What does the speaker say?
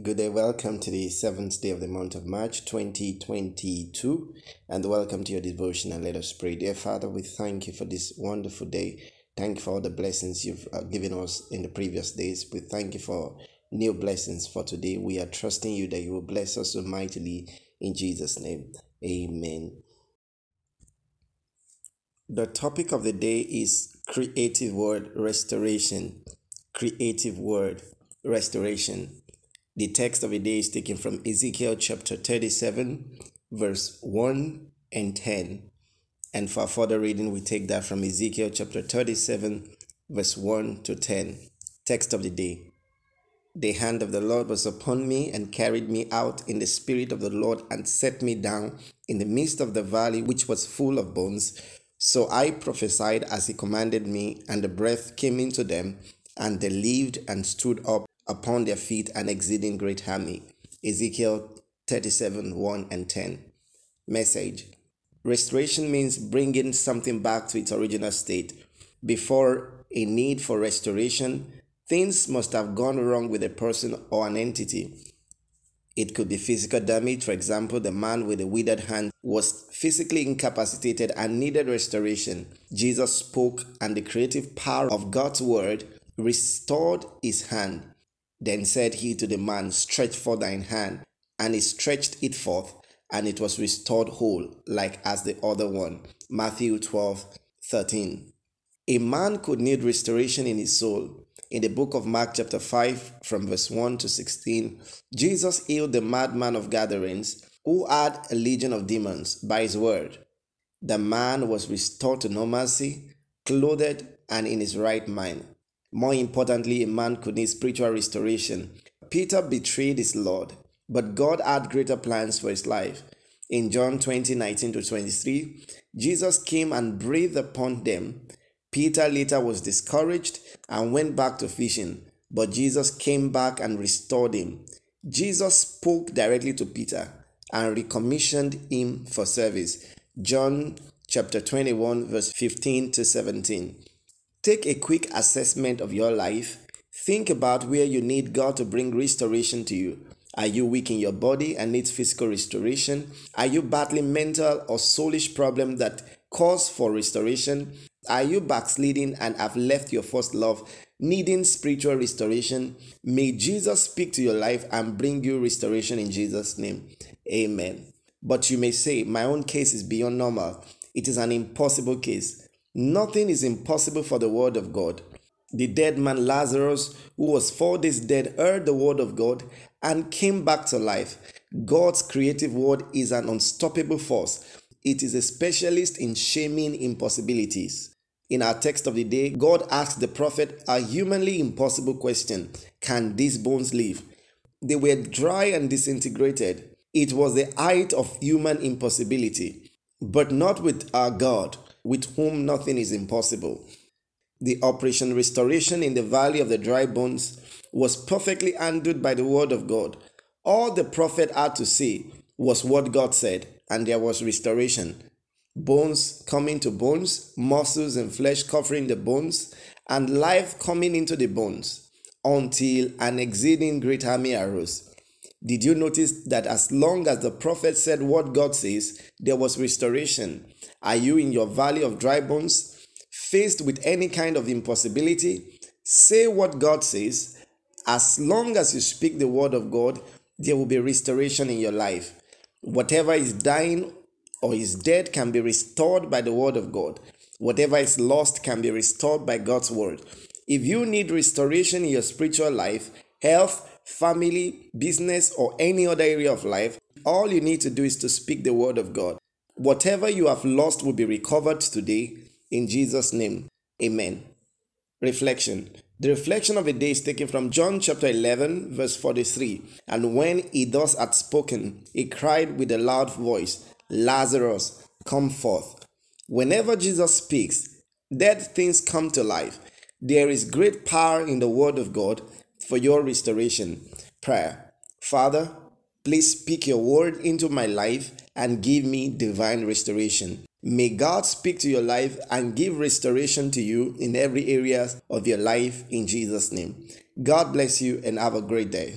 Good day, welcome to the seventh day of the month of March 2022, and welcome to your devotion. And let us pray. Dear Father, we thank you for this wonderful day. Thank you for all the blessings you've uh, given us in the previous days. We thank you for new blessings for today. We are trusting you that you will bless us so mightily in Jesus' name. Amen. The topic of the day is creative word restoration. Creative word restoration. The text of the day is taken from Ezekiel chapter 37, verse 1 and 10. And for further reading, we take that from Ezekiel chapter 37, verse 1 to 10. Text of the day. The hand of the Lord was upon me and carried me out in the spirit of the Lord and set me down in the midst of the valley which was full of bones. So I prophesied as he commanded me, and the breath came into them, and they lived and stood up upon their feet an exceeding great army. Ezekiel 37 1 and 10. Message Restoration means bringing something back to its original state. Before a need for restoration, things must have gone wrong with a person or an entity. It could be physical damage. For example, the man with the withered hand was physically incapacitated and needed restoration. Jesus spoke, and the creative power of God's word restored his hand. Then said he to the man, Stretch forth thine hand. And he stretched it forth, and it was restored whole, like as the other one. Matthew 12 13. A man could need restoration in his soul. In the book of Mark, chapter 5, from verse 1 to 16, Jesus healed the madman of Gadarenes who had a legion of demons by his word. The man was restored to normalcy, clothed, and in his right mind. More importantly, a man could need spiritual restoration. Peter betrayed his Lord, but God had greater plans for his life. In John 20 19 to 23, Jesus came and breathed upon them. Peter later was discouraged and went back to fishing, but Jesus came back and restored him. Jesus spoke directly to Peter and recommissioned him for service. John chapter 21, verse 15 to 17. Take a quick assessment of your life. Think about where you need God to bring restoration to you. Are you weak in your body and needs physical restoration? Are you battling mental or soulish problem that cause for restoration? Are you backsliding and have left your first love, needing spiritual restoration? May Jesus speak to your life and bring you restoration in Jesus' name. Amen. But you may say, My own case is beyond normal. It is an impossible case. Nothing is impossible for the word of God. The dead man Lazarus, who was four days dead, heard the word of God and came back to life. God's creative word is an unstoppable force. It is a specialist in shaming impossibilities. In our text of the day, God asked the prophet a humanly impossible question Can these bones live? They were dry and disintegrated. It was the height of human impossibility, but not with our God with whom nothing is impossible. The Operation Restoration in the Valley of the Dry Bones was perfectly handled by the Word of God. All the prophet had to say was what God said, and there was restoration. Bones coming to bones, muscles and flesh covering the bones, and life coming into the bones, until an exceeding great army arose. Did you notice that as long as the prophet said what God says, there was restoration? Are you in your valley of dry bones, faced with any kind of impossibility? Say what God says. As long as you speak the word of God, there will be restoration in your life. Whatever is dying or is dead can be restored by the word of God. Whatever is lost can be restored by God's word. If you need restoration in your spiritual life, health, family, business, or any other area of life, all you need to do is to speak the word of God. Whatever you have lost will be recovered today in Jesus' name. Amen. Reflection. The reflection of the day is taken from John chapter 11, verse 43. And when he thus had spoken, he cried with a loud voice, Lazarus, come forth. Whenever Jesus speaks, dead things come to life. There is great power in the word of God for your restoration. Prayer. Father, please speak your word into my life and give me divine restoration. May God speak to your life and give restoration to you in every area of your life in Jesus' name. God bless you and have a great day.